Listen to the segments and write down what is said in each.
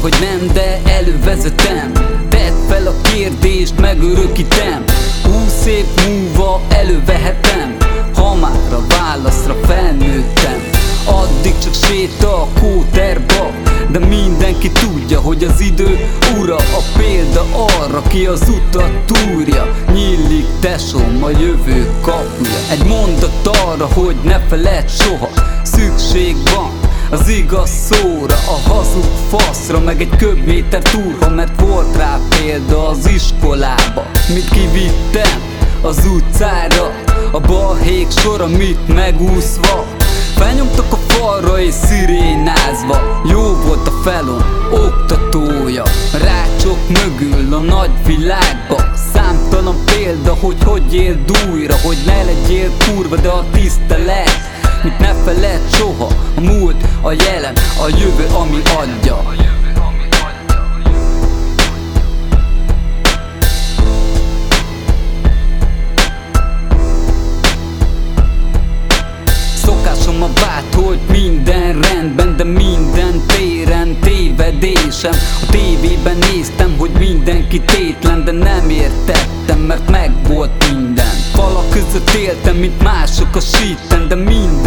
hogy nem, de elővezetem. Tedd fel a kérdést, megörökítem. Húsz év múlva elővehetem. Ha már a válaszra felnőttem. Addig csak séta a kóterba. De mindenki tudja, hogy az idő ura A példa arra, ki az utat túrja. Nyílik tesom a jövő kapuja. Egy mondat arra, hogy ne feled soha Szükség van az igaz szóra, a hazug faszra Meg egy köbméter túlha, mert volt rá példa az iskolába. Mit kivittem? Az utcára A balhék sora, mit megúszva. Felnyomtak a falra és szirénázva. Jó volt a felon, oktatója. Rácsok mögül a nagy világba Számtalan példa, hogy hogy él újra Hogy ne legyél kurva, de a tisztelet Mit ne feled soha A múlt, a jelen, a jövő, ami adja. A vált, hogy minden rendben, de minden téren tévedésem. A tévében néztem, hogy mindenki tétlen, de nem értettem, mert meg volt minden. Falak között éltem, mint mások a síten, de minden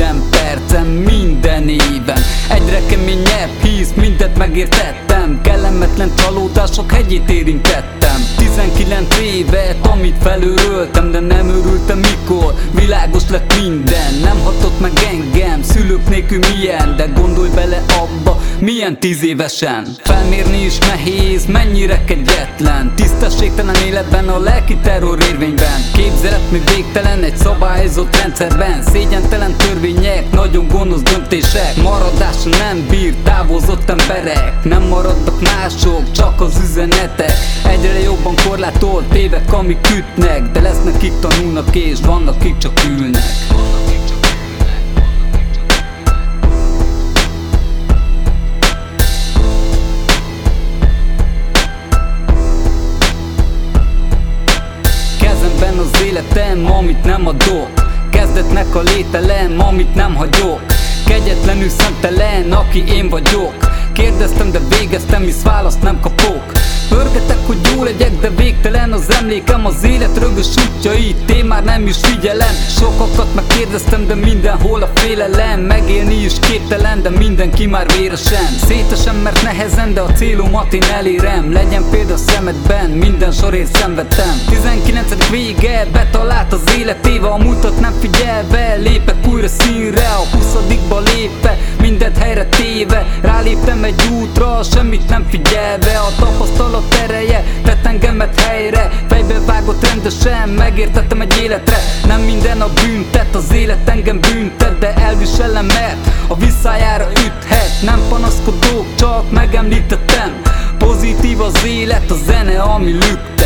percem, minden éven. Egyre keményebb hisz, mindent megértettem. Kellemetlen csalódások hegyét érintettem. 19 évet, amit felőröltem, de nem örültem mikor Világos lett minden, nem hatott meg engem Szülők nélkül milyen, de gondolj bele abba Milyen tíz évesen. Felmérni is nehéz, mennyire kegyetlen Tisztességtelen életben, a lelki terror érvényben. Képzelet mi végtelen, egy szabályozott rendszerben. Szégyentelen törvények, nagyon gonosz döntések. Maradásra nem bír, távozott emberek. Nem maradtak mások, csak az üzenetek. Egyre jobban korlátolt évek, amik kütnek De lesznek kik tanulnak és vannak kik csak ülnek életem, amit nem adok. Kezdetnek a lételem, amit nem hagyok. Kegyetlenül szemtelen, aki én vagyok. Kérdeztem, de végeztem, hisz választ nem kapok. Pörgetek, hogy jó legyek, de végtelen az emlékem. Az élet rögös útjait, én már nem is figyelem. Sokakat megkérdeztem, de mindenhol a félelem. Megélni is képtelen, de mindenki már véresen. Szétesem, mert nehezen, de a célomat én elérem. Legyen példa szemedben, minden sorért szenvedtem. 19. vége, betalált az életéve A múltat nem figyelve, lépek újra színre A 20 lépve, mindent helyre téve Ráléptem egy útra, semmit nem figyelve A tapasztalat ereje tett engemet helyre Fejbe vágott rendesen, megértettem egy életre Nem minden a büntet, az élet engem büntet De elviselem, mert a visszájára üthet Nem panaszkodok, csak megemlítettem Pozitív az élet, a zene, ami lük